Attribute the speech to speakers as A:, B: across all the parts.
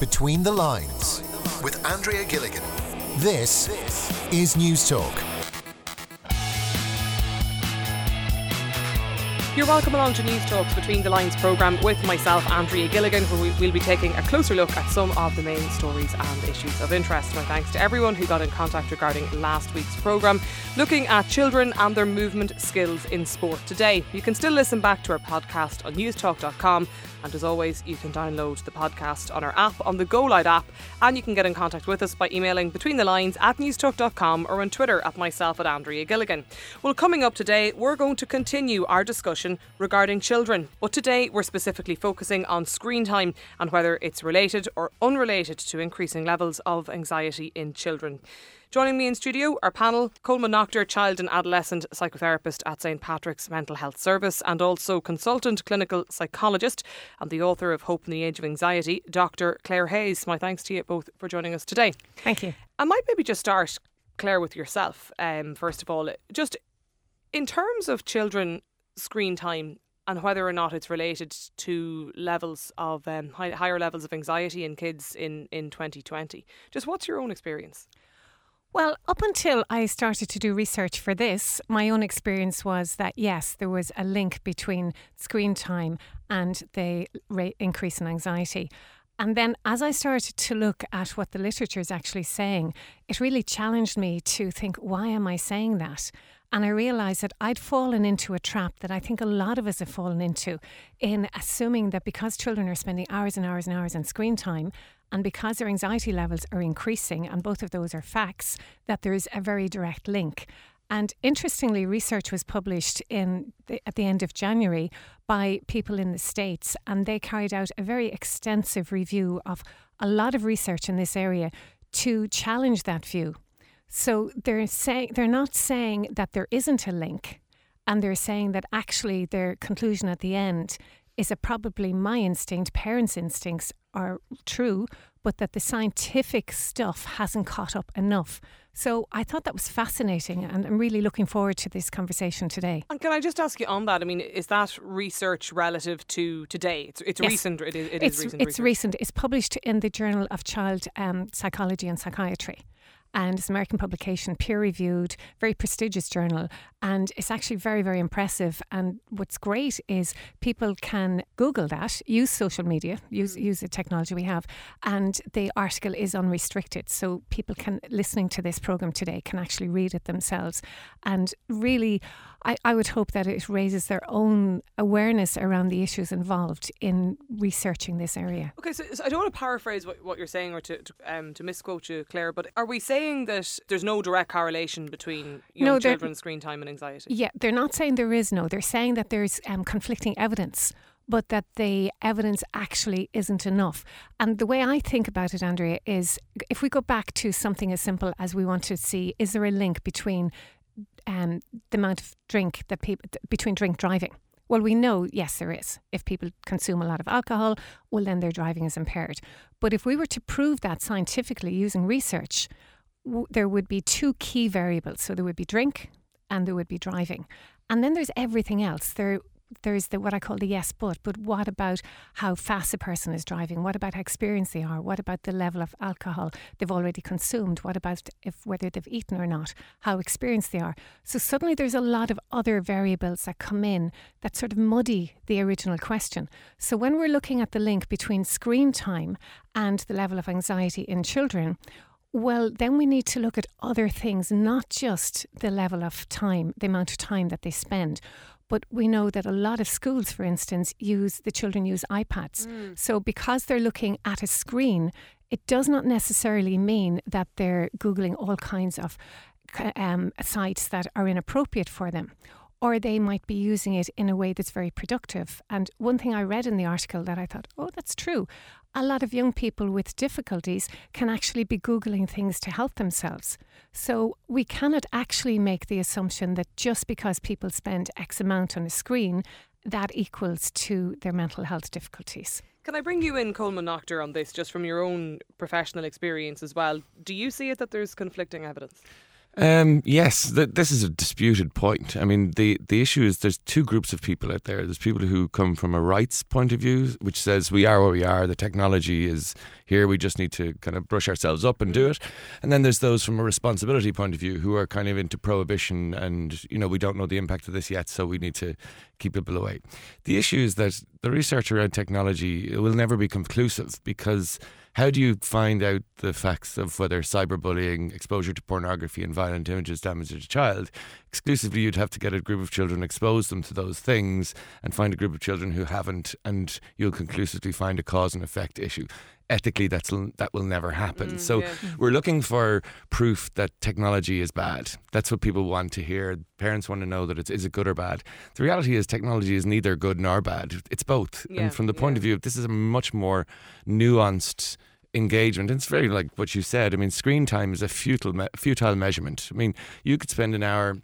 A: Between the Lines with Andrea Gilligan. This is Newstalk.
B: You're welcome along to Newstalk's Between the Lines programme with myself, Andrea Gilligan, where we will be taking a closer look at some of the main stories and issues of interest. My thanks to everyone who got in contact regarding last week's programme, looking at children and their movement skills in sport today. You can still listen back to our podcast on newstalk.com and as always, you can download the podcast on our app, on the Go app, and you can get in contact with us by emailing between the lines at newstalk.com or on Twitter at myself at Andrea Gilligan. Well, coming up today, we're going to continue our discussion regarding children, but today we're specifically focusing on screen time and whether it's related or unrelated to increasing levels of anxiety in children. Joining me in studio, our panel, Colman Noctor, child and adolescent psychotherapist at St Patrick's Mental Health Service, and also consultant clinical psychologist and the author of Hope in the Age of Anxiety, Dr. Claire Hayes. My thanks to you both for joining us today.
C: Thank you.
B: I might maybe just start, Claire, with yourself. Um, first of all, just in terms of children screen time and whether or not it's related to levels of um, high, higher levels of anxiety in kids in, in 2020. Just what's your own experience?
C: Well, up until I started to do research for this, my own experience was that yes, there was a link between screen time and the rate increase in anxiety. And then as I started to look at what the literature is actually saying, it really challenged me to think, why am I saying that? And I realised that I'd fallen into a trap that I think a lot of us have fallen into in assuming that because children are spending hours and hours and hours on screen time, and because their anxiety levels are increasing, and both of those are facts, that there is a very direct link. And interestingly, research was published in the, at the end of January by people in the States, and they carried out a very extensive review of a lot of research in this area to challenge that view. So they're saying they're not saying that there isn't a link, and they're saying that actually their conclusion at the end is that probably my instinct, parents' instincts are true, but that the scientific stuff hasn't caught up enough. So I thought that was fascinating, and I'm really looking forward to this conversation today.
B: And can I just ask you on that? I mean, is that research relative to today? It's, it's
C: Yes.
B: recent. It is, it
C: it's
B: is recent.
C: it's
B: research.
C: recent. It's published in the Journal of Child um, Psychology and Psychiatry. And it's an American publication, peer reviewed, very prestigious journal. And it's actually very, very impressive. And what's great is people can Google that, use social media, use, mm. use the technology we have. And the article is unrestricted. So people can, listening to this program today, can actually read it themselves. And really, I, I would hope that it raises their own awareness around the issues involved in researching this area.
B: Okay, so, so I don't want to paraphrase what, what you're saying or to to, um, to misquote you, Claire, but are we saying that there's no direct correlation between young
C: No,
B: children's screen time and anxiety?
C: Yeah, they're not saying there is no, they're saying that there's um, conflicting evidence. But that the evidence actually isn't enough. And the way I think about it, Andrea, is if we go back to something as simple as we want to see, is there a link between um, the amount of drink that people, between drink driving? Well, we know, yes, there is. If people consume a lot of alcohol, well, then their driving is impaired. But if we were to prove that scientifically using research, w- there would be two key variables. So there would be drink and there would be driving. And then there's everything else. There there's the what I call the yes but, but what about how fast a person is driving? What about how experienced they are? What about the level of alcohol they've already consumed? What about if whether they've eaten or not? How experienced they are? So suddenly there's a lot of other variables that come in that sort of muddy the original question. So when we're looking at the link between screen time and the level of anxiety in children, well, then we need to look at other things, not just the level of time, the amount of time that they spend. But we know that a lot of schools, for instance, use the children use iPads. So because they're looking at a screen, it does not necessarily mean that they're Googling all kinds of um, sites that are inappropriate for them. Or they might be using it in a way that's very productive. And one thing I read in the article that I thought, oh, that's true. A lot of young people with difficulties can actually be Googling things to help themselves. So we cannot actually make the assumption that just because people spend X amount on a screen, that equals to their mental health difficulties.
B: Can I bring you in, Colman Noctor, on this, just from your own professional experience as well? Do you see it that there's conflicting evidence?
D: Um, yes, th- this is a disputed point. I mean, the, the issue is there's two groups of people out there. There's people who come from a rights point of view, which says we are what we are, the technology is here, we just need to kind of brush ourselves up and do it. And then there's those from a responsibility point of view who are kind of into prohibition and, you know, we don't know the impact of this yet, so we need to keep people away. The issue is that the research around technology will never be conclusive because how do you find out the facts of whether cyberbullying, exposure to pornography, and violent images damages a child? Exclusively, you'd have to get a group of children, expose them to those things, and find a group of children who haven't, and you'll conclusively find a cause and effect issue ethically that's that will never happen.
B: Mm,
D: so
B: yeah.
D: we're looking for proof that technology is bad. That's what people want to hear. Parents want to know that it's is it good or bad. The reality is technology is neither good nor bad. It's both.
B: Yeah,
D: and from the point
B: yeah.
D: of view, of this is a much more nuanced engagement. It's very like what you said. I mean, screen time is a futile me- futile measurement. I mean, you could spend an hour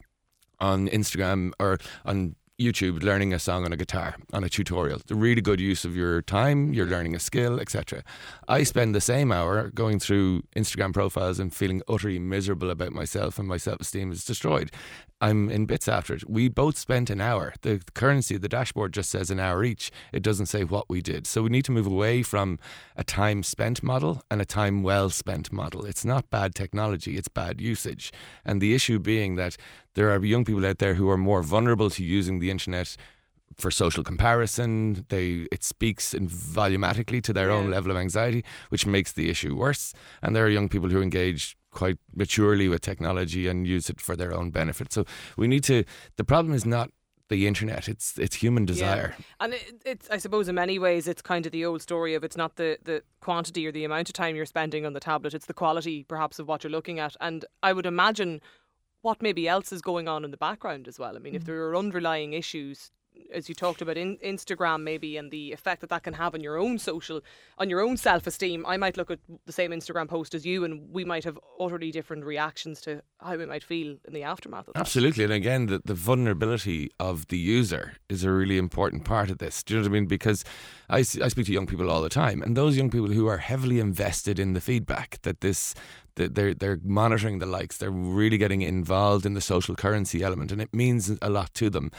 D: on Instagram or on YouTube learning a song on a guitar on a tutorial. It's a really good use of your time. You're learning a skill, etc. I spend the same hour going through Instagram profiles and feeling utterly miserable about myself, and my self-esteem is destroyed. I'm in bits after it. We both spent an hour. The currency, the dashboard just says an hour each. It doesn't say what we did. So we need to move away from a time spent model and a time well spent model. It's not bad technology, it's bad usage. And the issue being that there are young people out there who are more vulnerable to using the internet for social comparison. They it speaks volumatically to their own level of anxiety, which makes the issue worse. And there are young people who engage quite maturely with technology and use it for their own benefit. So we need to. The problem is not the internet; it's it's human desire.
B: Yeah. And it, it's, I suppose, in many ways, it's kind of the old story of it's not the, the quantity or the amount of time you're spending on the tablet, it's the quality, perhaps, of what you're looking at. And I would imagine what maybe else is going on in the background as well. I mean, if mm. there are underlying issues, as you talked about in Instagram, maybe, and the effect that that can have on your own social, on your own self esteem, I might look at the same Instagram post as you, and we might have utterly different reactions to how we might feel in the aftermath of that.
D: Absolutely. And again, the, the vulnerability of the user is a really important part of this. Do you know what I mean? Because I, I speak to young people all the time, and those young people who are heavily invested in the feedback that this. They're they're monitoring the likes. They're really getting involved in the social currency element, and it means a lot to them.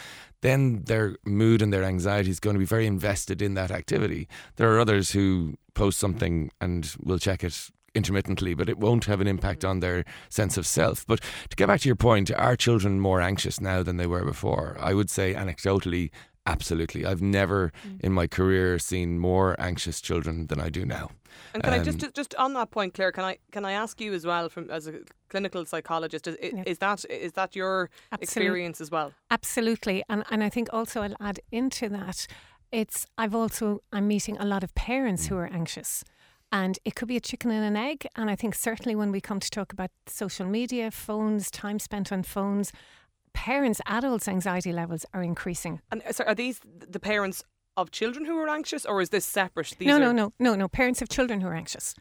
D: Then their mood and their anxiety is going to be very invested in that activity. There are others who post something and will check it intermittently, but it won't have an impact mm. on their sense of self. But to get back to your point, are children more anxious now than they were before? I would say anecdotally, absolutely. I've never in my career seen more anxious children than I do now.
B: And can I
D: Um,
B: just just on that point, Claire? Can I can I ask you as well, from as a clinical psychologist, is,
C: Yeah.
B: is that is that your
C: Absolute-
B: experience as well?
C: Absolutely, and and I think also I'll add into that. It's I've also I'm meeting a lot of parents who are anxious. And it could be a chicken and an egg. And I think certainly when we come to talk about social media, phones, time spent on phones, parents, adults' anxiety levels are increasing.
B: And uh, so are these the parents of children who are anxious, or is this separate? These
C: no, no, no, no, no. Parents of children who are anxious.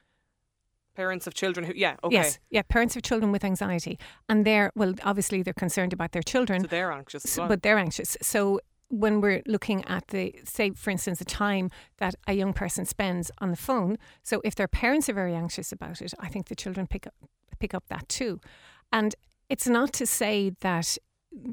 B: Parents of children who, yeah, okay,
C: Yes, yeah, parents of children with anxiety, and they're well, obviously they're concerned about their children,
B: so they're anxious.
C: So-
B: well.
C: but they're anxious. So when we're looking at the, say, for instance, the time that a young person spends on the phone, so if their parents are very anxious about it, I think the children pick up pick up that too. And it's not to say that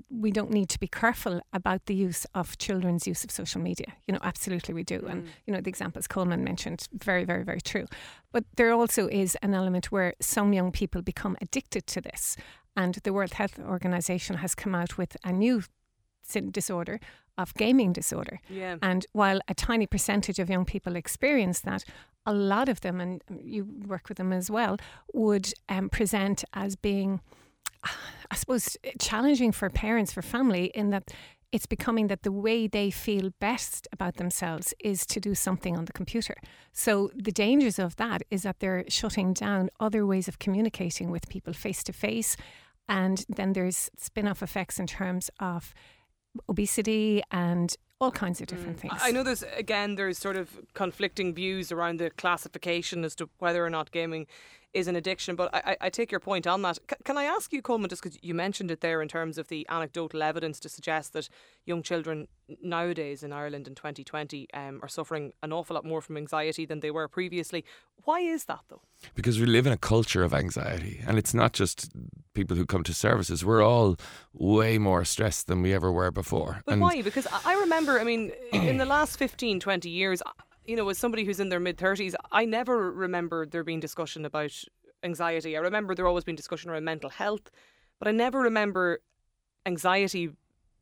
C: we don't need to be careful about the use of children's use of social media. You know, absolutely we do. And, you know, the examples Colman mentioned, very, very, very true. But there also is an element where some young people become addicted to this. And the World Health Organization has come out with a new disorder of gaming disorder.
B: yeah,
C: And while a tiny percentage of young people experience that, a lot of them, and you work with them as well, would um, present as being, I suppose, challenging for parents, for family, in that it's becoming that the way they feel best about themselves is to do something on the computer. So the dangers of that is that they're shutting down other ways of communicating with people face to face. And then there's spin off effects in terms of obesity and all kinds of different mm. things.
B: I know there's again there's sort of conflicting views around the classification as to whether or not gaming is an addiction. But I, I take your point on that. C- can I ask you, Colman, just because you mentioned it there in terms of the anecdotal evidence to suggest that young children nowadays in Ireland in 2020 um, are suffering an awful lot more from anxiety than they were previously. Why is that though?
D: Because we live in a culture of anxiety, and it's not just people who come to services. We're all way more stressed than we ever were before.
B: But
D: and
B: why? Because I remember, I mean, in the last 15, 20 years, you know, as somebody who's in their mid 30s, I never remember there being discussion about anxiety. I remember there always been discussion around mental health, but I never remember anxiety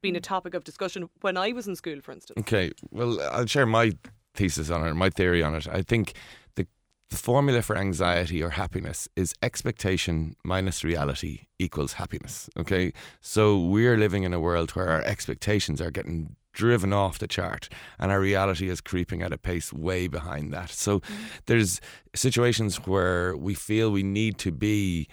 B: being a mm. topic of discussion when I was in school, for instance.
D: Okay, well, I'll share my thesis on it, my theory on it. I think the, the formula for anxiety or happiness is expectation minus reality equals happiness. Okay, so we're living in a world where our expectations are getting driven off the chart and our reality is creeping at a pace way behind that. So mm-hmm. there's situations where we feel we need to be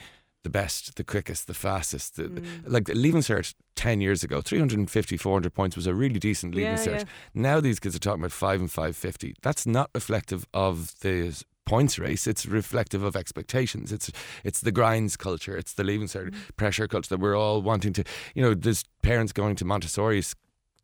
D: the best, the quickest, the fastest. The, mm. Like Leaving Cert 10 years ago, 350, 400 points was a really decent Leaving yeah, Cert. Yeah. Now these kids are talking about 5 and 550. That's not reflective of the points race. It's reflective of expectations. It's it's the grinds culture. It's the Leaving Cert mm. pressure culture that we're all wanting to. You know, there's parents going to Montessori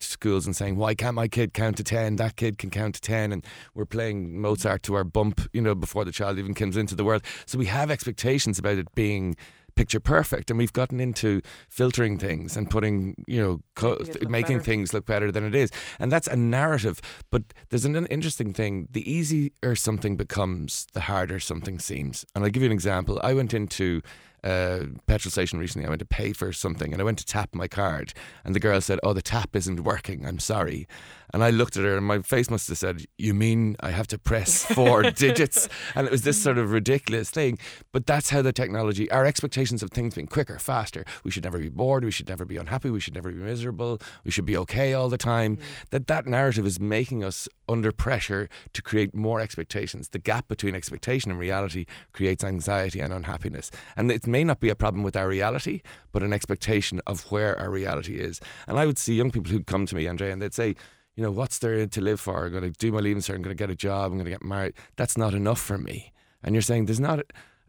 D: schools and saying, why can't my kid count to 10? That kid can count to 10. And we're playing Mozart to our bump, you know, before the child even comes into the world. So we have expectations about it being picture perfect and we've gotten into filtering things and putting you know co- making, making things look better than it is and that's a narrative but there's an interesting thing the easier something becomes the harder something seems and i'll give you an example i went into uh, petrol station recently. I went to pay for something and I went to tap my card, and the girl said, "Oh, the tap isn't working. I'm sorry." And I looked at her, and my face must have said, "You mean I have to press four digits?" And it was this sort of ridiculous thing. But that's how the technology, our expectations of things being quicker, faster. We should never be bored. We should never be unhappy. We should never be miserable. We should be okay all the time. Mm. That that narrative is making us under pressure to create more expectations. The gap between expectation and reality creates anxiety and unhappiness. And it may not be a problem with our reality, but an expectation of where our reality is. And I would see young people who'd come to me, Andre, and they'd say, you know, what's there to live for? I'm going to do my leaving cert. I'm going to get a job. I'm going to get married. That's not enough for me. And you're saying there's not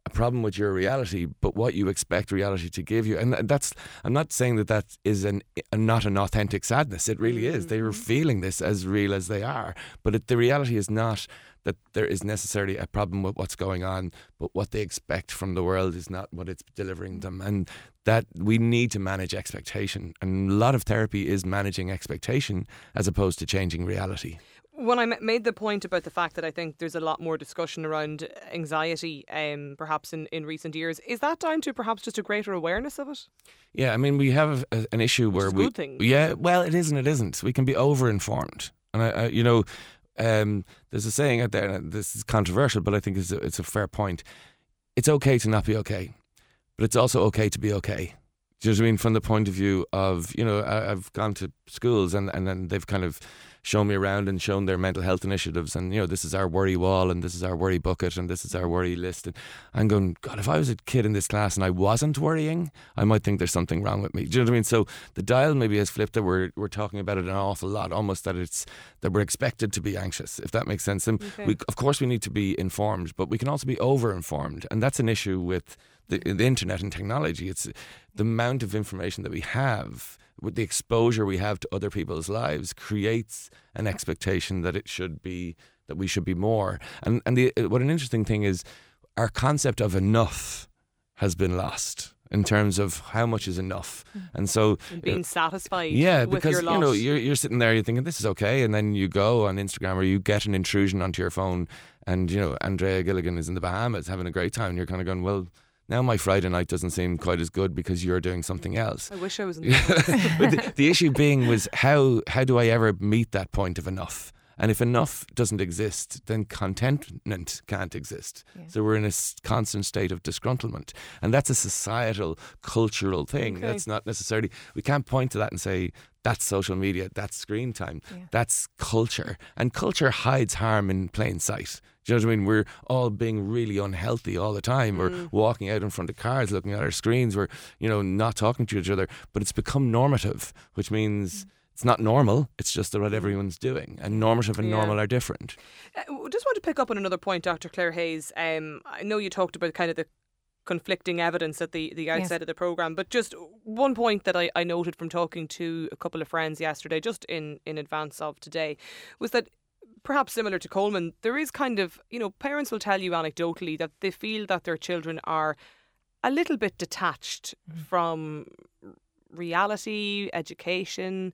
D: a problem with your reality, but what you expect reality to give you. And that's, I'm not saying that that is an, a, not an authentic sadness. It really is. They are mm-hmm. feeling this as real as they are. But it, the reality is not that there is necessarily a problem with what's going on, but what they expect from the world is not what it's delivering them. And that we need to manage expectation. And a lot of therapy is managing expectation as opposed to changing reality.
B: When I made the point about the fact that I think there's a lot more discussion around anxiety, um, perhaps in, in recent years, is that down to perhaps just a greater awareness of it?
D: Yeah, I mean, we have a, an issue where
B: we.
D: Yeah, well, it is and it isn't. We can be over informed. And, I, I, you know, um, there's a saying out there, and this is controversial, but I think it's a, it's a fair point. It's okay to not be okay, but it's also okay to be okay. Do you know what I mean? From the point of view of, you know, I, I've gone to schools and, and then they've kind of shown me around and shown their mental health initiatives and you know this is our worry wall and this is our worry bucket and this is our worry list. And I'm going God if I was a kid in this class and I wasn't worrying I might think there's something wrong with me. Do you know what I mean? So the dial maybe has flipped that we're, we're talking about it an awful lot almost that it's that we're expected to be anxious if that makes sense. And okay. we, of course we need to be informed but we can also be over informed and that's an issue with the, the internet and technology. It's the amount of information that we have with the exposure we have to other people's lives creates an expectation that it should be that we should be more. And and the, what an interesting thing is our concept of enough has been lost in terms of how much is enough. Mm. And so
B: and being uh, satisfied.
D: Yeah, because you know you're you're sitting there, you're thinking this is okay, and then you go on Instagram or you get an intrusion onto your phone, and you know Andrea Gilligan is in the Bahamas having a great time. And you're kind of going, well, now my Friday night doesn't seem quite as good because you're doing something else.
B: I wish I was.
D: the, the issue being was how how do I ever meet that point of enough? And if enough doesn't exist, then contentment can't exist. Yeah. So we're in a constant state of disgruntlement. And that's a societal, cultural thing. Okay. That's not necessarily, we can't point to that and say, that's social media, that's screen time, yeah. that's culture. And culture hides harm in plain sight. Do you know what I mean? We're all being really unhealthy all the time. Mm. We're walking out in front of cars, looking at our screens. We're, you know, not talking to each other. But it's become normative, which means. Mm it's not normal. It's just what everyone's doing, and normative and
B: Yeah.
D: normal are different.
B: Uh, w- just want to pick up on another point, Dr. Claire Hayes. Um, I know you talked about kind of the conflicting evidence at the, the outset of the programme, but just one point that I, I noted from talking to a couple of friends yesterday, just in, in advance of today, was that perhaps similar to Colman, there is kind of, you know, parents will tell you anecdotally that they feel that their children are a little bit detached from reality, education.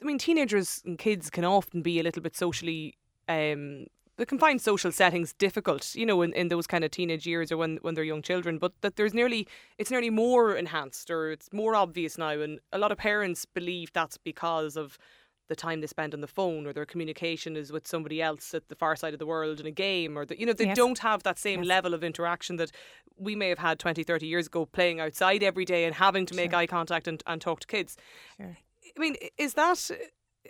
B: I mean, teenagers and kids can often be a little bit socially. Um, they can find social settings difficult, you know, in, in those kind of teenage years or when, when they're young children. But that there's nearly it's nearly more enhanced or it's more obvious now, and a lot of parents believe that's because of the time they spend on the phone or their communication is with somebody else at the far side of the world in a game or that you know they
C: Yes.
B: don't have that same
C: Yes.
B: level of interaction that we may have had 20 30 years ago playing outside every day and having to make eye contact and, and talk to kids
C: Sure.
B: I mean, is that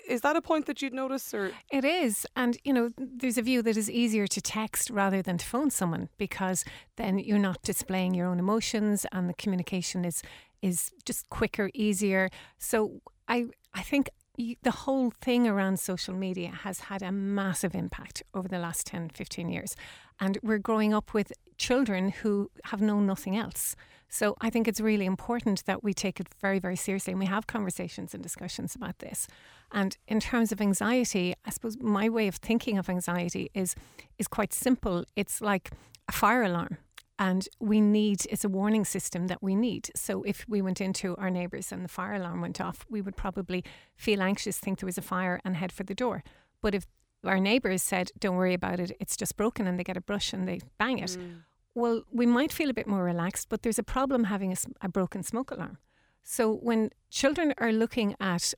B: is that a point that you'd notice, or
C: It is. And, you know, there's a view that it's easier to text rather than to phone someone because then you're not displaying your own emotions and the communication is is just quicker, easier. So I I think y- the whole thing around social media has had a massive impact over the last 10, 15 years. And we're growing up with children who have known nothing else. So I think it's really important that we take it very, very seriously and we have conversations and discussions about this. And in terms of anxiety, I suppose my way of thinking of anxiety is is quite simple. It's like a fire alarm. And we need, it's a warning system that we need. So if we went into our neighbours and the fire alarm went off, we would probably feel anxious, think there was a fire, and head for the door. But if our neighbours said, don't worry about it, it's just broken, and they get a brush and they bang it, mm. well, we might feel a bit more relaxed, but there's a problem having a broken smoke alarm. So when children are looking at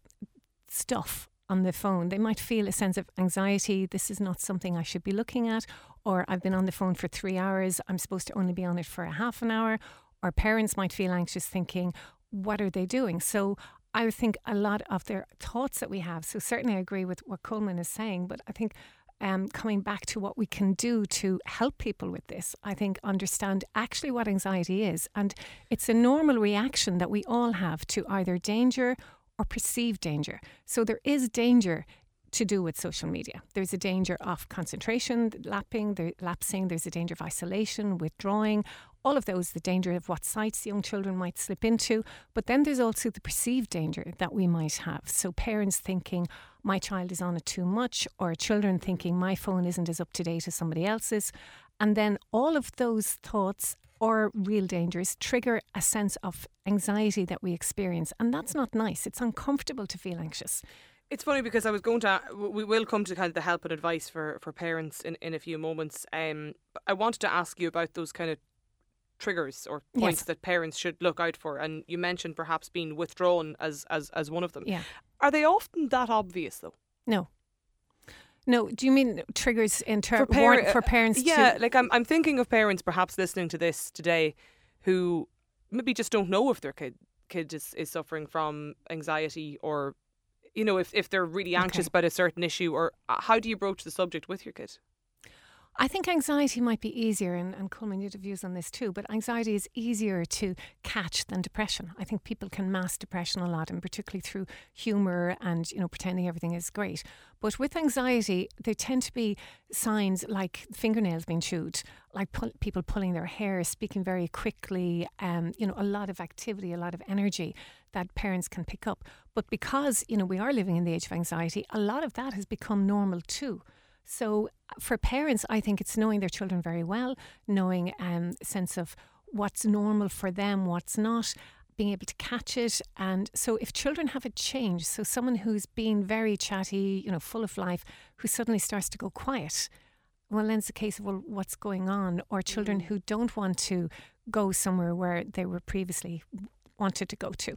C: stuff on the phone, they might feel a sense of anxiety. This is not something I should be looking at. Or I've been on the phone for three hours. I'm supposed to only be on it for a half an hour. Or parents might feel anxious thinking, what are they doing? So I think a lot of their thoughts that we have. So certainly I agree with what Colman is saying, but I think um, coming back to what we can do to help people with this, I think understand actually what anxiety is. And it's a normal reaction that we all have to either danger or perceived danger. So there is danger to do with social media. There's a danger of concentration, lapping, the lapsing, there's a danger of isolation, withdrawing, all of those, the danger of what sites young children might slip into. But then there's also the perceived danger that we might have. So parents thinking, my child is on it too much, or children thinking, my phone isn't as up to date as somebody else's. And then all of those thoughts or real dangers trigger a sense of anxiety that we experience. And that's not nice. It's uncomfortable to feel anxious.
B: It's funny because I was going to. We will come to kind of the help and advice for, for parents in, in a few moments. Um, I wanted to ask you about those kind of triggers or points
C: Yes.
B: that parents should look out for. And you mentioned perhaps being withdrawn as as, as one of them.
C: Yeah.
B: Are they often that obvious though?
C: No. No, do you mean triggers in terms
B: For par-
C: for parents?
B: Yeah,
C: to,
B: like I'm I'm thinking of parents perhaps listening to this today, who maybe just don't know if their kid kid is, is suffering from anxiety or. You know, if, if they're really anxious
C: Okay.
B: about a certain issue, or uh, how do you broach the subject with your kid?
C: I think anxiety might be easier, and, and Colman, you have views on this too, but anxiety is easier to catch than depression. I think people can mask depression a lot, and particularly through humour and, you know, pretending everything is great. But with anxiety, there tend to be signs like fingernails being chewed, like pull, people pulling their hair, speaking very quickly, um, you know, a lot of activity, a lot of energy that parents can pick up. But because, you know, we are living in the age of anxiety, a lot of that has become normal too. So for parents, I think it's knowing their children very well, knowing um, a sense of what's normal for them, what's not, being able to catch it. And so if children have a change, so someone who's been very chatty, you know, full of life, who suddenly starts to go quiet, well, then it's a case of, well, what's going on? Or children who don't want to go somewhere where they were previously wanted to go to.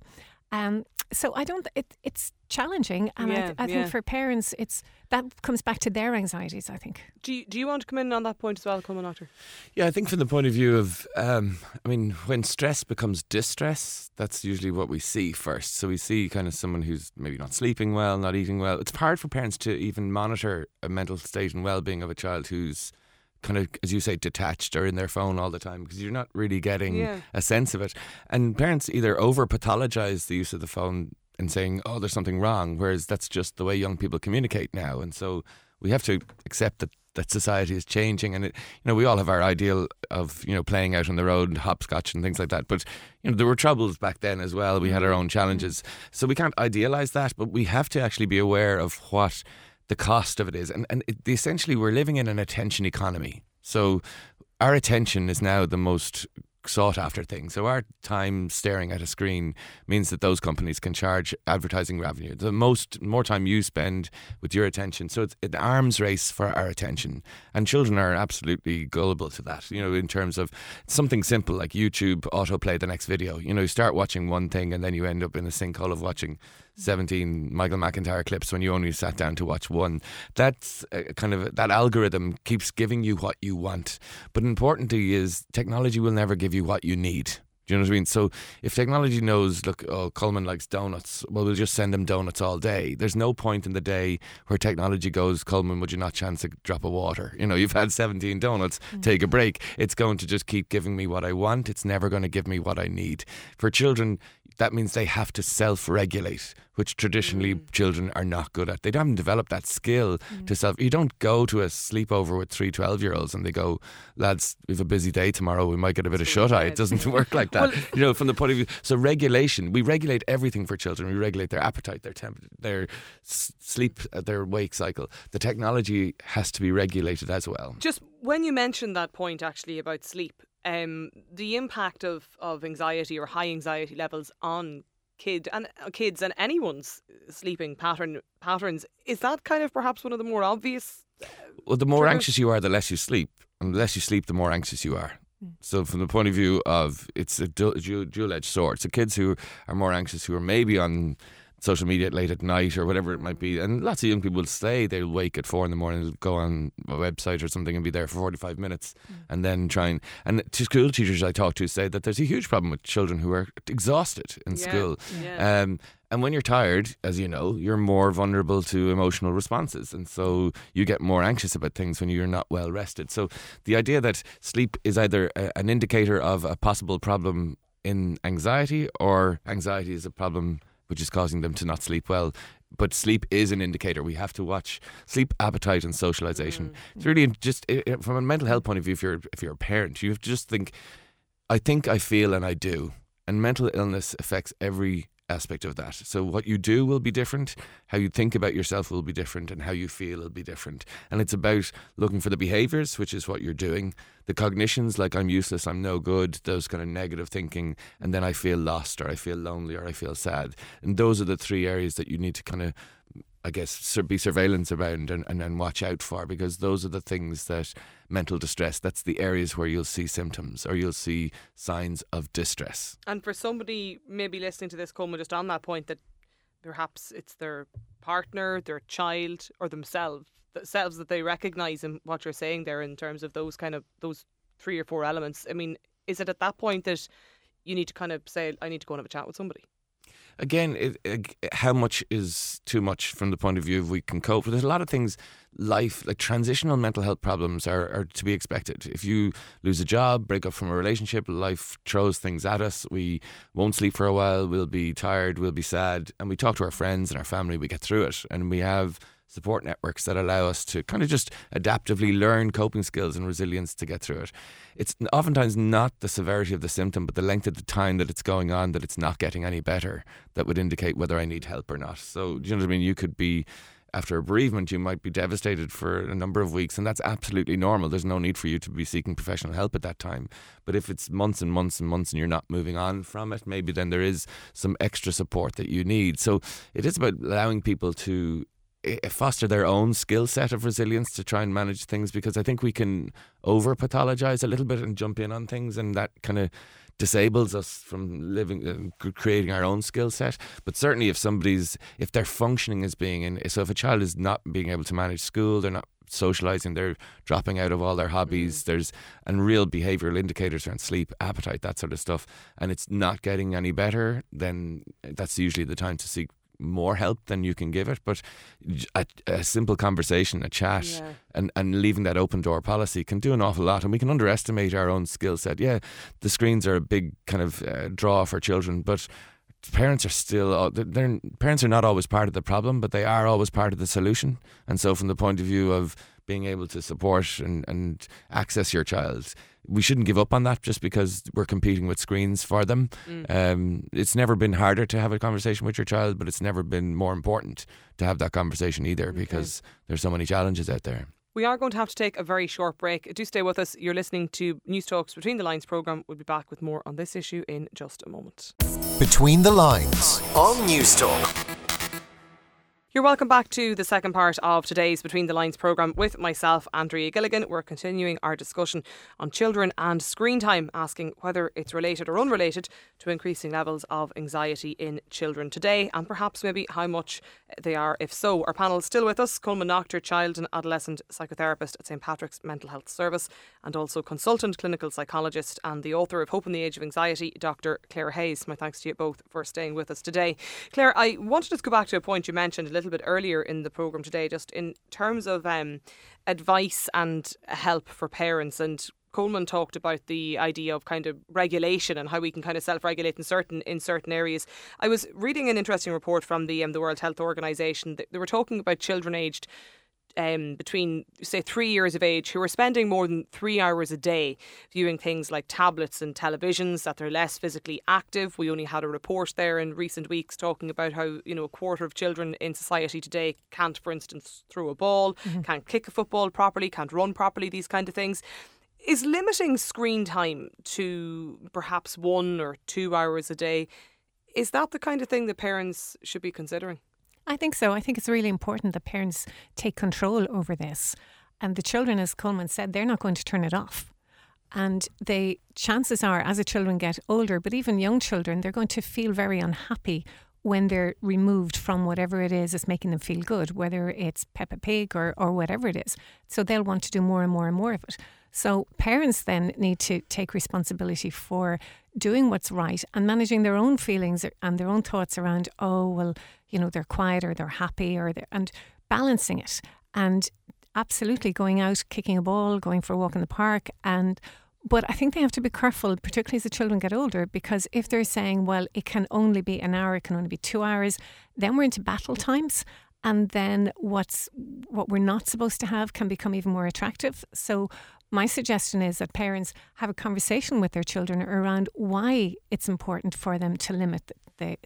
C: Um, so I don't. It, it's challenging, and I,
B: Yeah,
C: th- I
B: yeah.
C: think for parents, it's that comes back to their anxieties. I think.
B: Do you, do you want to come in on that point as well, Colman Noctor?
D: Yeah, I think from the point of view of, um, I mean, when stress becomes distress, that's usually what we see first. So we see kind of someone who's maybe not sleeping well, not eating well. It's hard for parents to even monitor a mental state and well-being of a child who's kind of, as you say, detached or in their phone all the time because you're not really getting
B: Yeah.
D: a sense of it. And parents either over pathologize the use of the phone and saying, "Oh, there's something wrong," whereas that's just the way young people communicate now, and so we have to accept that that society is changing and it, you know we all have our ideal of you know playing out on the road and hopscotch and things like that. But you know there were troubles back then as well. We had our own mm-hmm. challenges. So we can't idealize that but we have to actually be aware of what the cost of it is and and it, essentially we're living in an attention economy so our attention is now the most sought after thing. So our time staring at a screen means that those companies can charge advertising revenue. The most more time you spend with your attention. So it's an arms race for our attention. And children are absolutely gullible to that. You know, in terms of something simple like YouTube autoplay the next video. You know, you start watching one thing and then you end up in a sinkhole of watching 17 Michael McIntyre clips when you only sat down to watch one. That's kind of that algorithm keeps giving you what you want. But importantly is technology will never give you what you need. Do you know what I mean? So if technology knows, look, oh, Colman likes donuts, well, we'll just send him donuts all day. There's no point in the day where technology goes, Colman, would you not chance a drop of water? You know, you've had 17 donuts, mm. take a break. It's going to just keep giving me what I want. It's never going to give me what I need. For children, that means they have to self regulate, which traditionally mm. children are not good at. They haven't developed that skill mm. to self. You don't go to a sleepover with three 12 year olds and they go, lads, we have a busy day tomorrow, we might get a bit of shut eye. It doesn't work like that. well, you know, from the point of view. So, regulation, we regulate everything for children. We regulate their appetite, their temp, their sleep, uh, their wake cycle. The technology has to be regulated as well.
B: Just when you mentioned that point actually about sleep, um, the impact of, of anxiety or high anxiety levels on kid and uh, kids and anyone's sleeping pattern patterns is that kind of perhaps one of the more obvious
D: uh, well the more triggers? anxious you are the less you sleep and the less you sleep the more anxious you are mm. so from the point of view of it's a dual-edged sword so kids who are more anxious who are maybe on social media late at night or whatever it might be. And lots of young people will say they'll wake at four in the morning, they'll go on a website or something and be there for 45 minutes mm. and then try and. And to school teachers I talk to say that there's a huge problem with children who are exhausted in yeah. school. Yeah. Um, and when you're tired, as you know, you're more vulnerable to emotional responses. And so you get more anxious about things when you're not well rested. So the idea that sleep is either a, an indicator of a possible problem in anxiety or anxiety is a problem which is causing them to not sleep well. But sleep is an indicator. We have to watch sleep, appetite, and socialization. Mm. It's really just from a mental health point of view. If you're if you're a parent, you have to just think. I think, I feel, and I do. And mental illness affects every aspect of that. So what you do will be different, how you think about yourself will be different, and how you feel will be different. And it's about looking for the behaviors, which is what you're doing, the cognitions, like I'm useless, I'm no good, those kind of negative thinking, and then I feel lost, or I feel lonely, or I feel sad. And those are the three areas that you need to kind of I guess, be surveillance around and, and, and watch out for because those are the things that mental distress, that's the areas where you'll see symptoms or you'll see signs of distress.
B: And for somebody maybe listening to this, Colman, just on that point, that perhaps it's their partner, their child, or themselves, themselves that they recognise in what you're saying there in terms of those kind of those three or four elements. I mean, is it at that point that you need to kind of say, I need to go and have a chat with somebody?
D: Again, it, it, how much is too much from the point of view of we can cope? There's a lot of things, life, like transitional mental health problems are, are to be expected. If you lose a job, break up from a relationship, life throws things at us. We won't sleep for a while, we'll be tired, we'll be sad, and we talk to our friends and our family, we get through it. And we have support networks that allow us to kind of just adaptively learn coping skills and resilience to get through it. It's oftentimes not the severity of the symptom, but the length of the time that it's going on that it's not getting any better that would indicate whether I need help or not. So, do you know what I mean? You could be after a bereavement, you might be devastated for a number of weeks, and that's absolutely normal. There's no need for you to be seeking professional help at that time. But if it's months and months and months and you're not moving on from it, maybe then there is some extra support that you need. So it is about allowing people to foster their own skill set of resilience to try and manage things because I think we can over pathologize a little bit and jump in on things and that kind of disables us from living uh, creating our own skill set but certainly if somebody's if their functioning is being in so if a child is not being able to manage school they're not socializing they're dropping out of all their hobbies mm. there's and real behavioral indicators around sleep appetite that sort of stuff and it's not getting any better then that's usually the time to seek more help than you can give it. But a, a simple conversation, a chat, yeah. and, and leaving that open door policy can do an awful lot. And we can underestimate our own skill set. Yeah, the screens are a big kind of uh, draw for children, but parents are still they're, parents are not always part of the problem, but they are always part of the solution. And so, from the point of view of being able to support and, and access your child, we shouldn't give up on that just because we're competing with screens for them. Mm. Um, it's never been harder to have a conversation with your child, but it's never been more important to have that conversation either okay. because there's so many challenges out there.
B: We are going to have to take a very short break. Do stay with us. You're listening to Newstalk's Between the Lines programme. We'll be back with more on this issue in just a moment.
A: Between the Lines on Newstalk.
B: You're welcome back to the second part of today's Between the Lines programme with myself, Andrea Gilligan. We're continuing our discussion on children and screen time, asking whether it's related or unrelated to increasing levels of anxiety in children today, and perhaps maybe how much they are, if so. Our panel is still with us Colman Noctor, child and adolescent psychotherapist at St Patrick's Mental Health Service, and also consultant clinical psychologist and the author of Hope in the Age of Anxiety, Dr. Claire Hayes. My thanks to you both for staying with us today. Claire, I wanted to go back to a point you mentioned little bit earlier in the programme today, just in terms of um, advice and help for parents. And Colman talked about the idea of kind of regulation and how we can kind of self-regulate in certain in certain areas. I was reading an interesting report from the um, the World Health Organization. They were talking about children aged um, between, say, three years of age who are spending more than three hours a day viewing things like tablets and televisions, that they're less physically active. We only had a report there in recent weeks talking about how, you know, a quarter of children in society today can't, for instance, throw a ball, mm-hmm. can't kick a football properly, can't run properly, these kind of things. Is limiting screen time to perhaps one or two hours a day, is that the kind of thing that parents should be considering?
C: I think so. I think it's really important that parents take control over this. And the children, as Colman said, they're not going to turn it off. And the chances are, as the children get older, but even young children, they're going to feel very unhappy when they're removed from whatever it is that's making them feel good, whether it's Peppa Pig or, or whatever it is. So they'll want to do more and more and more of it. So parents then need to take responsibility for doing what's right and managing their own feelings and their own thoughts around, oh, well, you know, they're quiet or they're happy or they're, and balancing it. And absolutely going out, kicking a ball, going for a walk in the park and but I think they have to be careful, particularly as the children get older, because if they're saying, well, it can only be an hour, it can only be two hours, then we're into battle times. And then what's what we're not supposed to have can become even more attractive. So my suggestion is that parents have a conversation with their children around why it's important for them to limit the,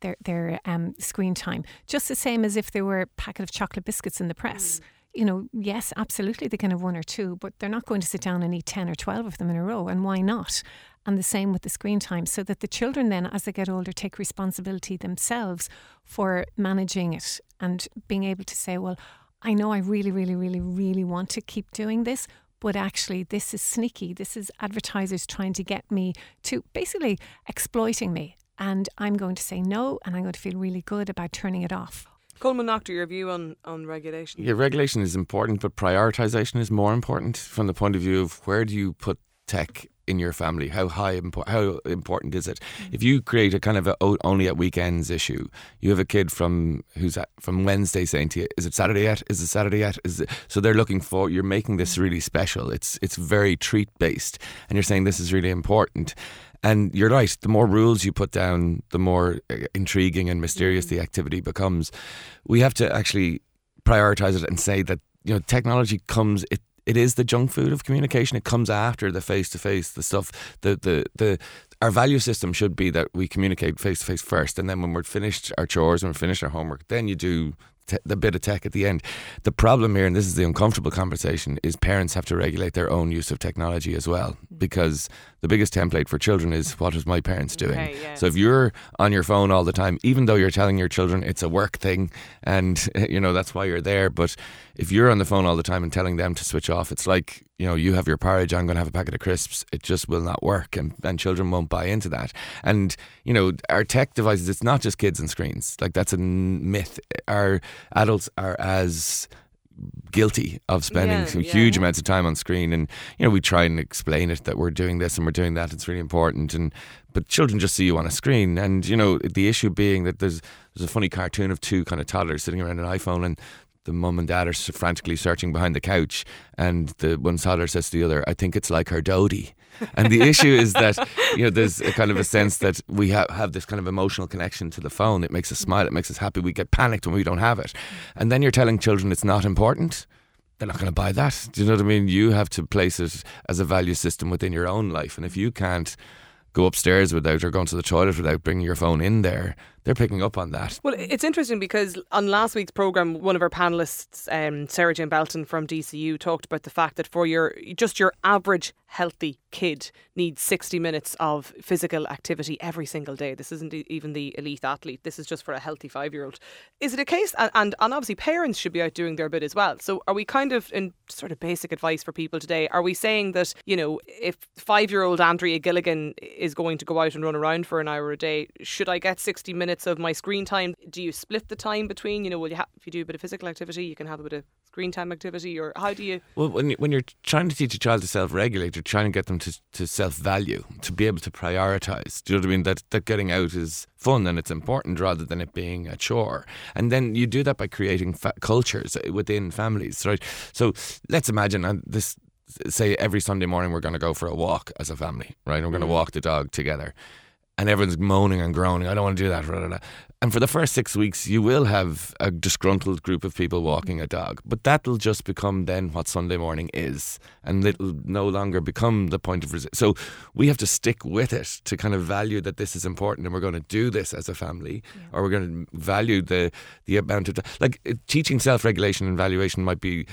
C: their their um, screen time. Just the same as if there were a packet of chocolate biscuits in the press. Mm you know, yes, absolutely, they can have one or two, but they're not going to sit down and eat 10 or 12 of them in a row. And why not? And the same with the screen time, so that the children then, as they get older, take responsibility themselves for managing it and being able to say, well, I know I really, really, really, really want to keep doing this, but actually, this is sneaky. This is advertisers trying to get me to basically exploiting me. And I'm going to say no, and I'm going to feel really good about turning it off.
B: Colman Noctor, your view on, on regulation?
D: Yeah, regulation is important, but prioritization is more important from the point of view of where do you put tech in your family? How high how important is it? Mm-hmm. If you create a kind of a only at weekends issue, you have a kid from who's at, from Wednesday saying to you, "Is it Saturday yet? Is it Saturday yet?" Is it? So they're looking for you're making this really special. It's it's very treat based, and you're saying this is really important. And you're right, the more rules you put down, the more uh, intriguing and mysterious the activity becomes. We have to actually prioritize it and say that you know technology comes it it is the junk food of communication. It comes after the face to face, the stuff, the the the. Our value system should be that we communicate face to face first, and then when we're finished our chores and we're finished our homework, then you do the bit of tech at the end. The problem here, and this is the uncomfortable conversation, is parents have to regulate their own use of technology as well, mm. because the biggest template for children is what was my parents doing. Okay, yes. So if you're on your phone all the time, even though you're telling your children it's a work thing, and you know that's why you're there, but if you're on the phone all the time and telling them to switch off, it's like you know you have your porridge. I'm going to have a packet of crisps. It just will not work, and and children won't buy into that. And you know our tech devices. It's not just kids and screens. Like that's a myth. Our adults are as guilty of spending yeah, some yeah. huge amounts of time on screen and you know we try and explain it that we're doing this and we're doing that it's really important and but children just see you on a screen and you know the issue being that there's there's a funny cartoon of two kind of toddlers sitting around an iPhone and the mum and dad are frantically searching behind the couch and the one toddler says to the other I think it's like her dodie And the issue is that you know there's a kind of a sense that we have have this kind of emotional connection to the phone. It makes us smile. It makes us happy. We get panicked when we don't have it. And then you're telling children it's not important they're not going to buy that. Do you know what I mean? You have to place it as a value system within your own life. And if you can't go upstairs without or going to the toilet without bringing your phone in there, they're picking up on that.
B: Well, it's interesting because on last week's program, one of our panelists, um, Sarah Jane Belton from DCU, talked about the fact that for your just your average healthy kid needs 60 minutes of physical activity every single day. This isn't even the elite athlete. This is just for a healthy five year old. Is it a case, and, and, and obviously parents should be out doing their bit as well. So are we kind of, in sort of basic advice for people today, are we saying that, you know, if five year old Andrea Gilligan is going to go out and run around for an hour a day, should I get 60 minutes? Minutes of my screen time. Do you split the time between? You know, will you have if you do a bit of physical activity, you can have a bit of screen time activity, or how do you?
D: Well, when you, when you're trying to teach a child to self-regulate, you're trying to get them to, to self-value, to be able to prioritize. Do you know what I mean? That that getting out is fun and it's important rather than it being a chore. And then you do that by creating fa- cultures within families, right? So let's imagine, and this say every Sunday morning we're going to go for a walk as a family, right? We're going to mm. walk the dog together and everyone's moaning and groaning. I don't want to do that. And for the first six weeks, you will have a disgruntled group of people walking a dog. But that'll just become then what Sunday morning is. And it'll no longer become the point of resistance. So we have to stick with it to kind of value that this is important and we're going to do this as a family yeah. or we're going to value the, the amount of. Like teaching self regulation and valuation might be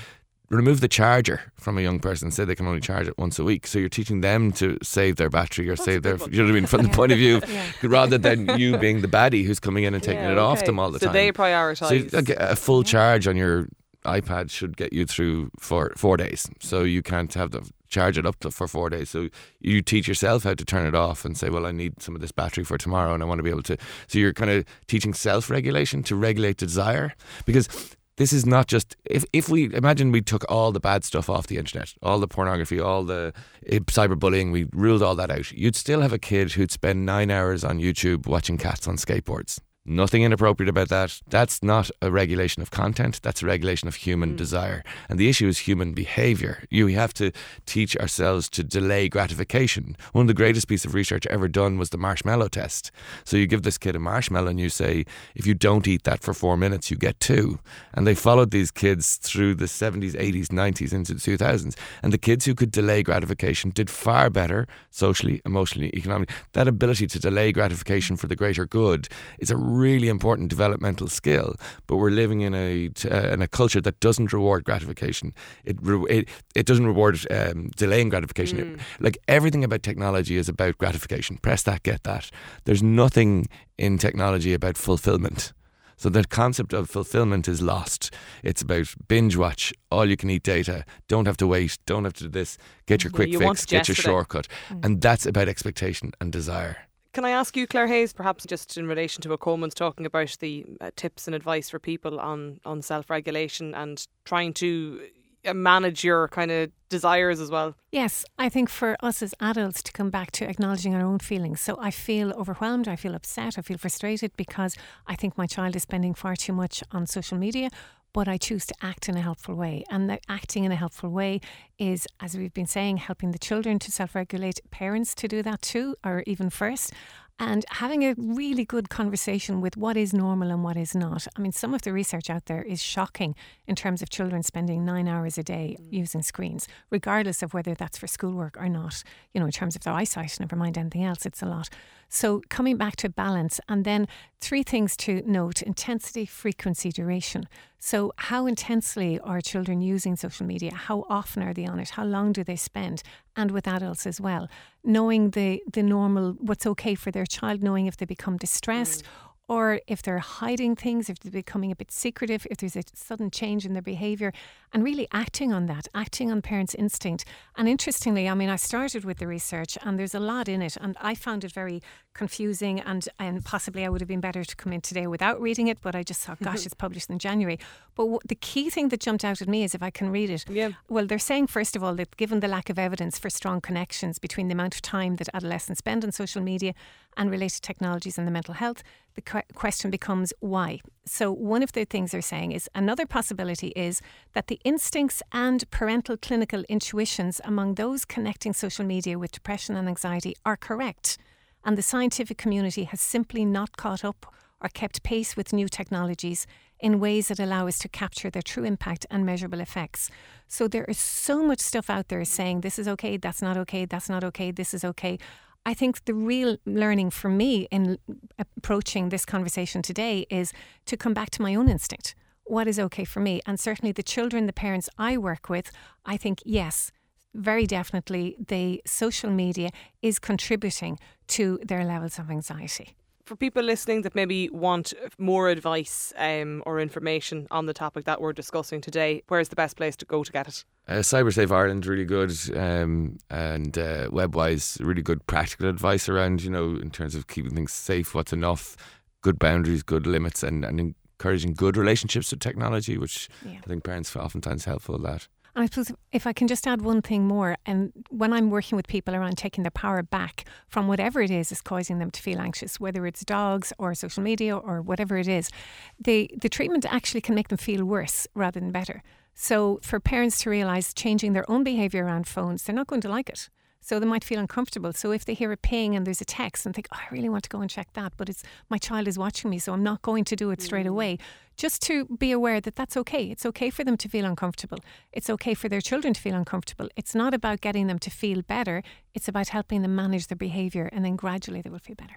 D: remove the charger from a young person. Say they can only charge it once a week. So you're teaching them to save their battery or That's save their you know what I mean from the point of view yeah. rather than you being the baddie who's coming in and taking yeah, it okay. off them all the
B: so
D: time.
B: So they prioritize.
D: so a full yeah. charge on your iPad should get you through for four days. So you can't have to charge it up to, for four days. So you teach yourself how to turn it off and say well I need some of this battery for tomorrow and I want to be able to so you're kind of teaching self-regulation to regulate desire? Because this is not just if if we imagine we took all the bad stuff off the internet, all the pornography, all the eh, cyberbullying, we ruled all that out. You'd still have a kid who'd spend nine hours on YouTube watching cats on skateboards. Nothing inappropriate about that. That's not a regulation of content. That's a regulation of human mm. desire. And the issue is human behavior. You have to teach ourselves to delay gratification. One of the greatest pieces of research ever done was the marshmallow test. So you give this kid a marshmallow and you say, if you don't eat that for four minutes, you get two. And they followed these kids through the 70s, 80s, 90s, into the 2000s. And the kids who could delay gratification did far better socially, emotionally, economically. That ability to delay gratification for the greater good is a really important developmental skill, but we're living in a uh, in a culture that doesn't reward gratification. It re- it, it doesn't reward um, delaying gratification. Mm. It, like everything about technology is about gratification. Press that, get that. There's nothing in technology about fulfillment. So the concept of fulfillment is lost. It's about binge watch, all you can eat data, don't have to wait, don't have to do this, get your quick
B: yeah,
D: you fix, get your shortcut. Mm. And that's about expectation and desire.
B: Can I ask you, Claire Hayes, perhaps just in relation to what Colman's talking about the uh, tips and advice for people on, on self regulation and trying to uh, manage your kind of desires as well?
C: Yes, I think for us as adults to come back to acknowledging our own feelings. So I feel overwhelmed, I feel upset, I feel frustrated because I think my child is spending far too much on social media but I choose to act in a helpful way. And the acting in a helpful way is, as we've been saying, helping the children to self regulate, parents to do that too, or even first and having a really good conversation with what is normal and what is not. I mean, some of the research out there is shocking in terms of children spending nine hours a day mm. using screens, regardless of whether that's for schoolwork or not. You know, in terms of their eyesight, never mind anything else, it's a lot. So, coming back to balance, and then three things to note intensity, frequency, duration. So, how intensely are children using social media? How often are they on it? How long do they spend? And with adults as well. Knowing the, the normal, what's okay for their child, knowing if they become distressed mm or if they're hiding things, if they're becoming a bit secretive, if there's a sudden change in their behaviour, and really acting on that, acting on parents' instinct. And interestingly, I mean, I started with the research and there's a lot in it, and I found it very confusing and, and possibly I would have been better to come in today without reading it, but I just thought, gosh, it's published in January. But w- the key thing that jumped out at me is if I can read it.
B: Yeah.
C: Well, they're saying, first of all, that given the lack of evidence for strong connections between the amount of time that adolescents spend on social media and related technologies and the mental health, the question becomes why. So, one of the things they're saying is another possibility is that the instincts and parental clinical intuitions among those connecting social media with depression and anxiety are correct, and the scientific community has simply not caught up or kept pace with new technologies in ways that allow us to capture their true impact and measurable effects. So there is so much stuff out there saying this is okay, that's not okay, that's not okay, this is okay. I think the real learning for me in approaching this conversation today is to come back to my own instinct. What is okay for me? And certainly the children, the parents I work with, I think, yes, very definitely the social media is contributing to their levels of anxiety
B: for people listening that maybe want more advice um, or information on the topic that we're discussing today, where's the best place to go to get it?
D: Uh, CyberSafe Ireland really good, um, and uh, WebWise really good practical advice around you know in terms of keeping things safe, what's enough, good boundaries, good limits, and, and encouraging good relationships with technology, which yeah. I think parents oftentimes helpful that.
C: And I suppose if I can just add one thing more, and when I'm working with people around taking their power back from whatever it is is causing them to feel anxious, whether it's dogs or social media or whatever it is, the, the treatment actually can make them feel worse rather than better. So for parents to realise changing their own behaviour around phones, they're not going to like it. So they might feel uncomfortable. So if they hear a ping and there's a text and think, oh, I really want to go and check that, but it's my child is watching me, so I'm not going to do it straight mm. away. Just to be aware that that's okay. It's okay for them to feel uncomfortable. It's okay for their children to feel uncomfortable. It's not about getting them to feel better. It's about helping them manage their behaviour and then gradually they will feel better.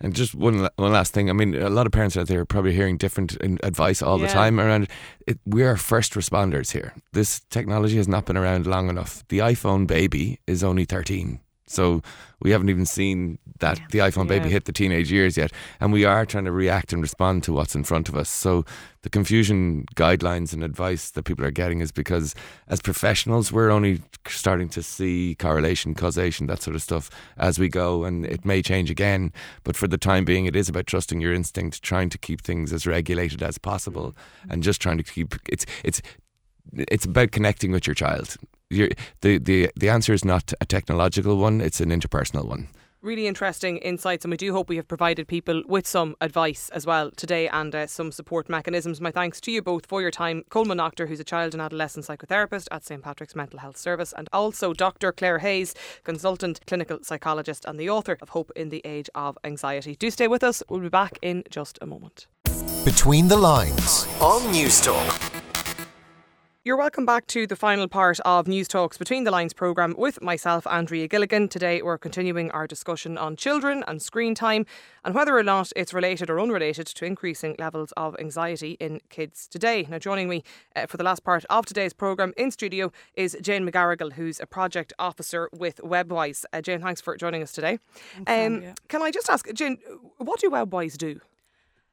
D: And just one one last thing. I mean, a lot of parents out there are probably hearing different advice all yeah. the time around it. We are first responders here. This technology has not been around long enough. The iPhone baby is only 13. So we haven't even seen that yeah. the iPhone yeah. baby hit the teenage years yet, and we are trying to react and respond to what's in front of us. So the confusion guidelines and advice that people are getting is because as professionals we're only starting to see correlation, causation, that sort of stuff as we go, and it may change again. But for the time being, it is about trusting your instinct, trying to keep things as regulated as possible, mm-hmm. and just trying to keep it's it's it's about connecting with your child the the the answer is not a technological one; it's an interpersonal one
B: really interesting insights, and we do hope we have provided people with some advice as well today and uh, some support mechanisms. My thanks to you both for your time. Colman Noctor, who's a child and adolescent psychotherapist at St Patrick's Mental Health Service, and also Dr. Claire Hayes, consultant clinical psychologist and the author of Hope in the Age of Anxiety. Do stay with us. We'll be back in just a moment.
A: Between the Lines on Newstalk.
B: You're welcome back to the final part of Newstalk's Between the Lines programme with myself, Andrea Gilligan. Today we're continuing our discussion on children and screen time and whether or not it's related or unrelated to increasing levels of anxiety in kids today. Now, joining me uh, for the last part of today's programme in studio is Jane McGarrigle, who's a project officer with WebWise. Uh, Jane, thanks for joining us today. Um, can I just ask, Jane, what do WebWise do?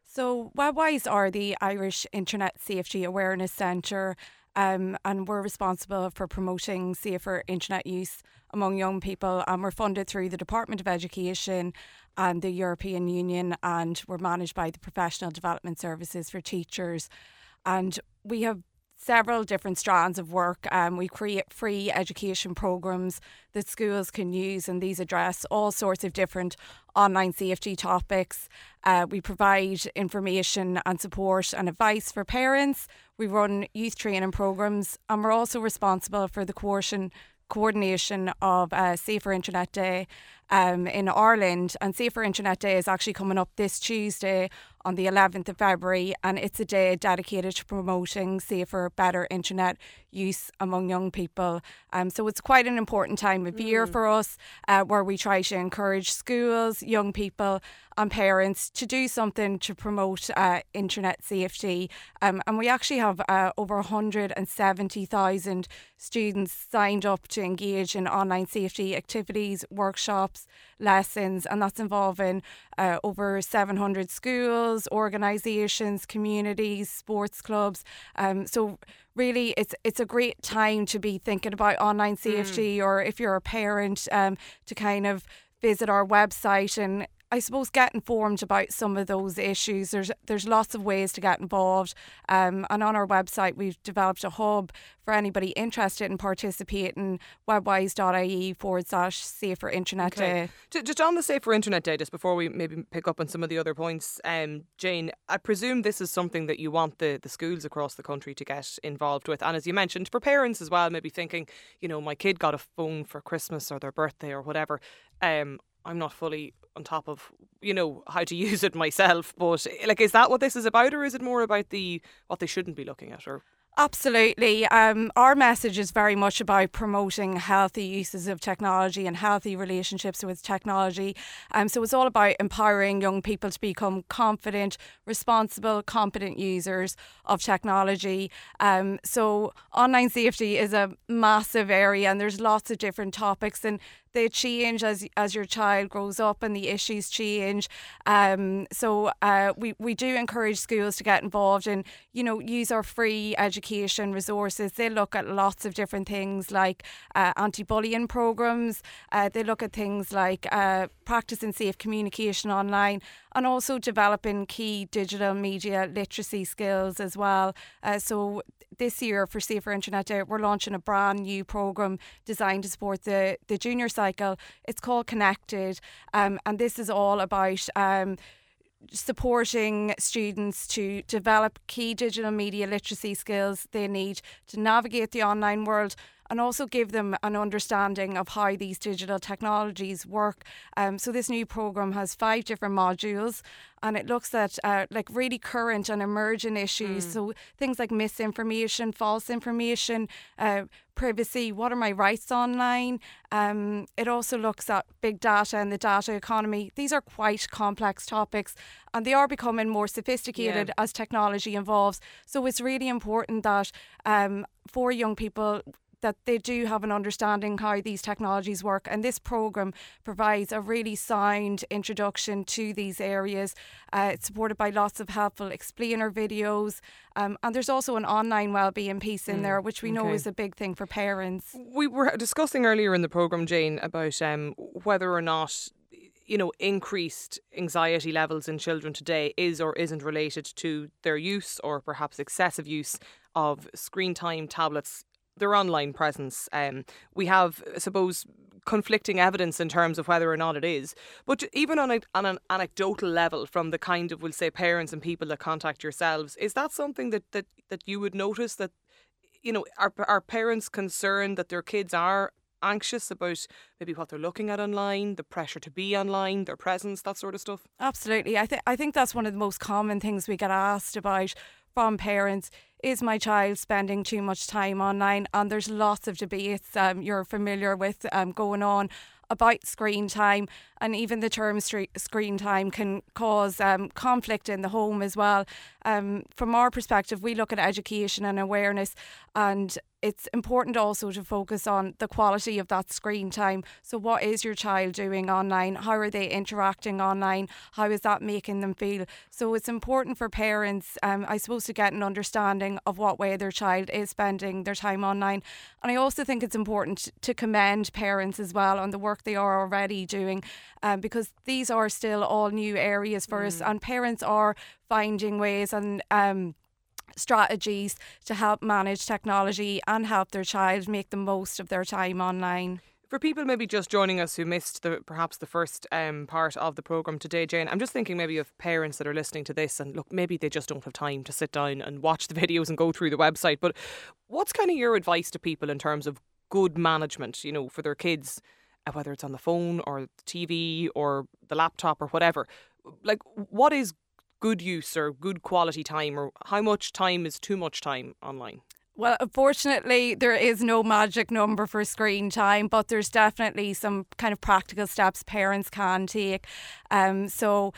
E: So, WebWise are the Irish Internet Safety Awareness Centre um, and we're responsible for promoting safer internet use among young people. And we're funded through the Department of Education and the European Union, and we're managed by the Professional Development Services for Teachers. And we have several different strands of work. Um, we create free education programs that schools can use, and these address all sorts of different online safety topics. Uh, we provide information and support and advice for parents. We run youth training programs, and we're also responsible for the coordination coordination of uh, Safer Internet Day um, in Ireland. And Safer Internet Day is actually coming up this Tuesday on the 11th of February, and it's a day dedicated to promoting safer, better internet use among young people. Um, so it's quite an important time of year mm. for us uh, where we try to encourage schools, young people, and parents to do something to promote uh, internet safety. Um, and we actually have uh, over 170,000 students signed up to engage in online safety activities, workshops, lessons, and that's involving uh, over 700 schools, organisations, communities, sports clubs. Um, so really, it's it's a great time to be thinking about online safety, mm. or if you're a parent, um, to kind of visit our website and I suppose get informed about some of those issues. There's there's lots of ways to get involved, um, and on our website we've developed a hub for anybody interested in participating. Webwise.ie forward slash Safer Internet
B: okay.
E: Day.
B: Just on the Safer Internet Day, just before we maybe pick up on some of the other points, um, Jane, I presume this is something that you want the the schools across the country to get involved with, and as you mentioned, for parents as well, maybe thinking, you know, my kid got a phone for Christmas or their birthday or whatever. Um, I'm not fully on top of you know how to use it myself but like is that what this is about or is it more about the what they shouldn't be looking at or
E: Absolutely. Um, our message is very much about promoting healthy uses of technology and healthy relationships with technology. Um, so it's all about empowering young people to become confident, responsible, competent users of technology. Um, so online safety is a massive area and there's lots of different topics and they change as as your child grows up and the issues change. Um, so uh, we we do encourage schools to get involved and you know use our free education resources. They look at lots of different things like uh, anti-bullying programs. Uh, they look at things like uh, practicing safe communication online and also developing key digital media literacy skills as well. Uh, so this year for Safer Internet Day, we're launching a brand new program designed to support the the junior cycle. It's called Connected, um, and this is all about. Um, supporting students to develop key digital media literacy skills they need to navigate the online world and also give them an understanding of how these digital technologies work. Um, so this new program has five different modules, and it looks at uh, like really current and emerging issues. Mm. So things like misinformation, false information, uh, privacy. What are my rights online? Um, it also looks at big data and the data economy. These are quite complex topics, and they are becoming more sophisticated yeah. as technology evolves. So it's really important that um, for young people that they do have an understanding how these technologies work. And this program provides a really sound introduction to these areas. Uh, it's supported by lots of helpful explainer videos. Um, and there's also an online wellbeing piece in mm, there, which we know is a big thing for parents.
B: We were discussing earlier in the program, Jane, about um, whether or not you know, increased anxiety levels in children today is or isn't related to their use or perhaps excessive use of screen time, tablets, their online presence. Um, we have, I suppose, conflicting evidence in terms of whether or not it is. But even on, a, on an anecdotal level, from the kind of, we'll say, parents and people that contact yourselves, is that something that, that, that you would notice that, you know, are, are parents concerned that their kids are anxious about maybe what they're looking at online, the pressure to be online, their presence, that sort of stuff?
E: Absolutely. I think I think that's one of the most common things we get asked about from parents is my child spending too much time online? And there's lots of debates um, you're familiar with um, going on about screen time, and even the term screen time can cause um, conflict in the home as well. Um, from our perspective, we look at education and awareness, and it's important also to focus on the quality of that screen time. So, what is your child doing online? How are they interacting online? How is that making them feel? So, it's important for parents, um, I suppose, to get an understanding of what way their child is spending their time online. And I also think it's important to commend parents as well on the work they are already doing um, because these are still all new areas for mm. us, and parents are finding ways and um, strategies to help manage technology and help their child make the most of their time online.
B: For people maybe just joining us who missed the perhaps the first um, part of the program today, Jane, I'm just thinking maybe of parents that are listening to this and look, maybe they just don't have time to sit down and watch the videos and go through the website. But what's kind of your advice to people in terms of good management, you know, for their kids, uh, whether it's on the phone or the TV or the laptop or whatever? Like, what is good use or good quality time, or how much time is too much time online?
E: Well, unfortunately, there is no magic number for screen time, but there's definitely some kind of practical steps parents can take. Um, so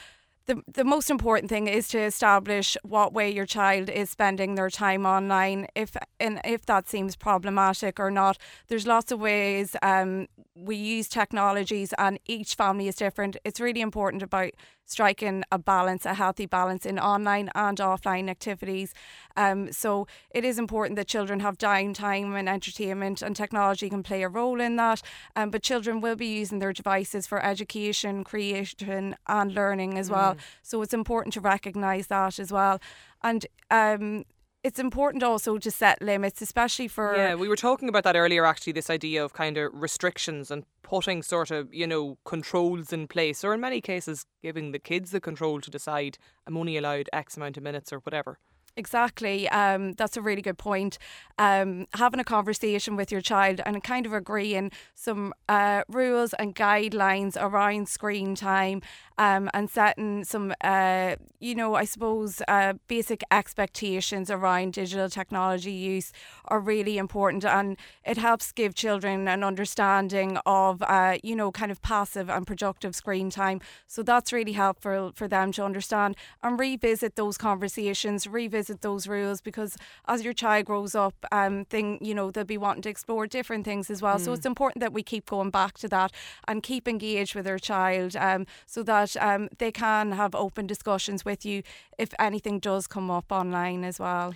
E: the, the most important thing is to establish what way your child is spending their time online if and if that seems problematic or not there's lots of ways um, we use technologies and each family is different it's really important about striking a balance, a healthy balance in online and offline activities. Um, so it is important that children have downtime and entertainment, and technology can play a role in that. Um, but children will be using their devices for education, creation, and learning as well. Mm. So it's important to recognise that as well. And um, it's important also to set limits, especially for.
B: Yeah, we were talking about that earlier, actually, this idea of kind of restrictions and putting sort of, you know, controls in place, or in many cases, giving the kids the control to decide I'm only allowed X amount of minutes or whatever.
E: Exactly. Um, that's a really good point. Um, having a conversation with your child and kind of agreeing some uh, rules and guidelines around screen time um, and setting some, uh, you know, I suppose uh, basic expectations around digital technology use are really important. And it helps give children an understanding of, uh, you know, kind of passive and productive screen time. So that's really helpful for them to understand and revisit those conversations, revisit those rules, because as your child grows up, um, thing, you know, they'll be wanting to explore different things as well. Mm. So it's important that we keep going back to that and keep engaged with our child um, so that that um, they can have open discussions with you if anything does come up online as well.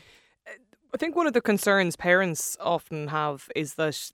B: I think one of the concerns parents often have is that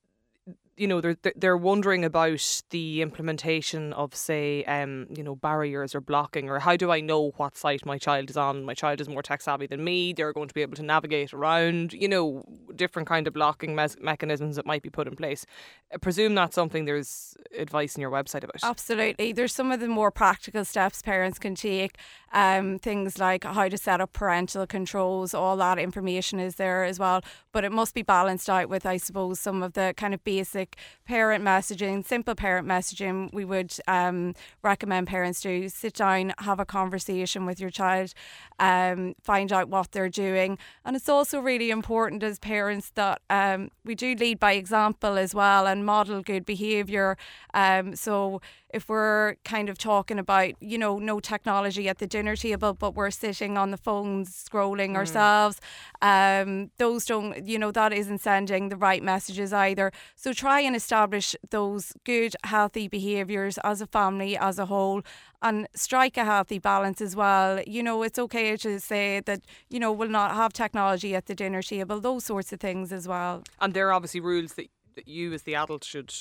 B: you know they're they're wondering about the implementation of say um you know barriers or blocking or how do I know what site my child is on? My child is more tech savvy than me. They're going to be able to navigate around you know different kind of blocking mes- mechanisms that might be put in place. I presume that's something there's advice in your website about.
E: Absolutely. There's some of the more practical steps parents can take um things like how to set up parental controls all that information is there as well but it must be balanced out with I suppose some of the kind of basic like parent messaging, simple parent messaging, we would um, recommend parents to sit down, have a conversation with your child, um, find out what they're doing. And it's also really important as parents that um, we do lead by example as well and model good behaviour. Um, so if we're kind of talking about, you know, no technology at the dinner table, but we're sitting on the phones scrolling mm. ourselves, um, those don't, you know, that isn't sending the right messages either. So try and establish those good, healthy behaviours as a family, as a whole, and strike a healthy balance as well. You know, it's okay to say that, you know, we'll not have technology at the dinner table, those sorts of things as well.
B: And there are obviously rules that, that you as the adult should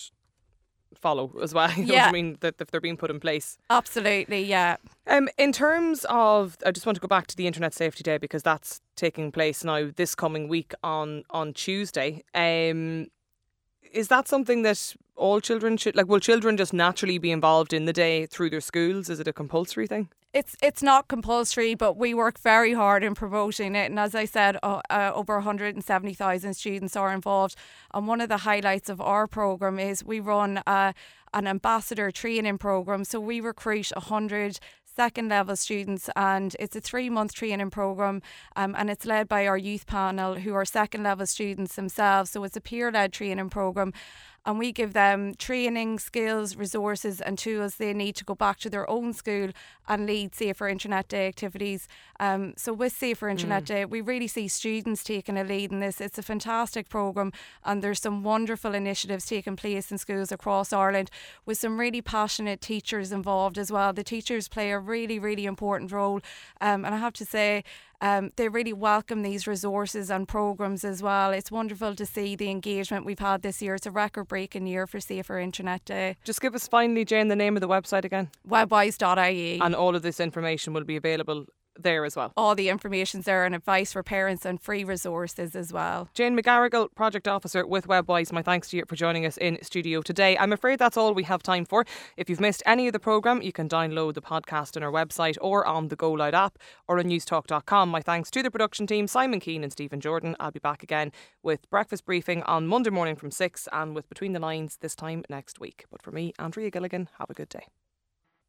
B: follow as well. You know yeah. I mean? That if they're being put in place.
E: Absolutely, yeah.
B: Um, in terms of, I just want to go back to the Internet Safety Day because that's taking place now this coming week on on Tuesday. Um, is that something that all children should like? Will children just naturally be involved in the day through their schools? Is it a compulsory thing?
E: It's it's not compulsory, but we work very hard in promoting it. And as I said, uh, uh, over 170,000 students are involved. And one of the highlights of our program is we run uh, an ambassador training program. So we recruit 100 second level students, and it's a three month training program, um, and it's led by our youth panel, who are second level students themselves. So it's a peer led training program, and we give them training, skills, resources, and tools they need to go back to their own school and lead Safer Internet Day activities. Um, so, with Safer Internet mm. Day, we really see students taking a lead in this. It's a fantastic programme, and there's some wonderful initiatives taking place in schools across Ireland with some really passionate teachers involved as well. The teachers play a really, really important role, um, and I have to say, um, they really welcome these resources and programs as well. It's wonderful to see the engagement we've had this year. It's a record breaking year for Safer Internet Day.
B: Just give us finally, Jane, the name of the website again
E: webwise.ie.
B: And all of this information will be available there as well.
E: All the information's there and advice for parents and free resources as well.
B: Jane McGarrigle, Project Officer with WebWise, my thanks to you for joining us in studio today. I'm afraid that's all we have time for. If you've missed any of the programme, you can download the podcast on our website or on the Go Loud app or on newstalk.com. My thanks to the production team, Simon Keane and Stephen Jordan. I'll be back again with breakfast briefing on Monday morning from 6 and with Between the Lines this time next week. But for me, Andrea Gilligan, have a good day.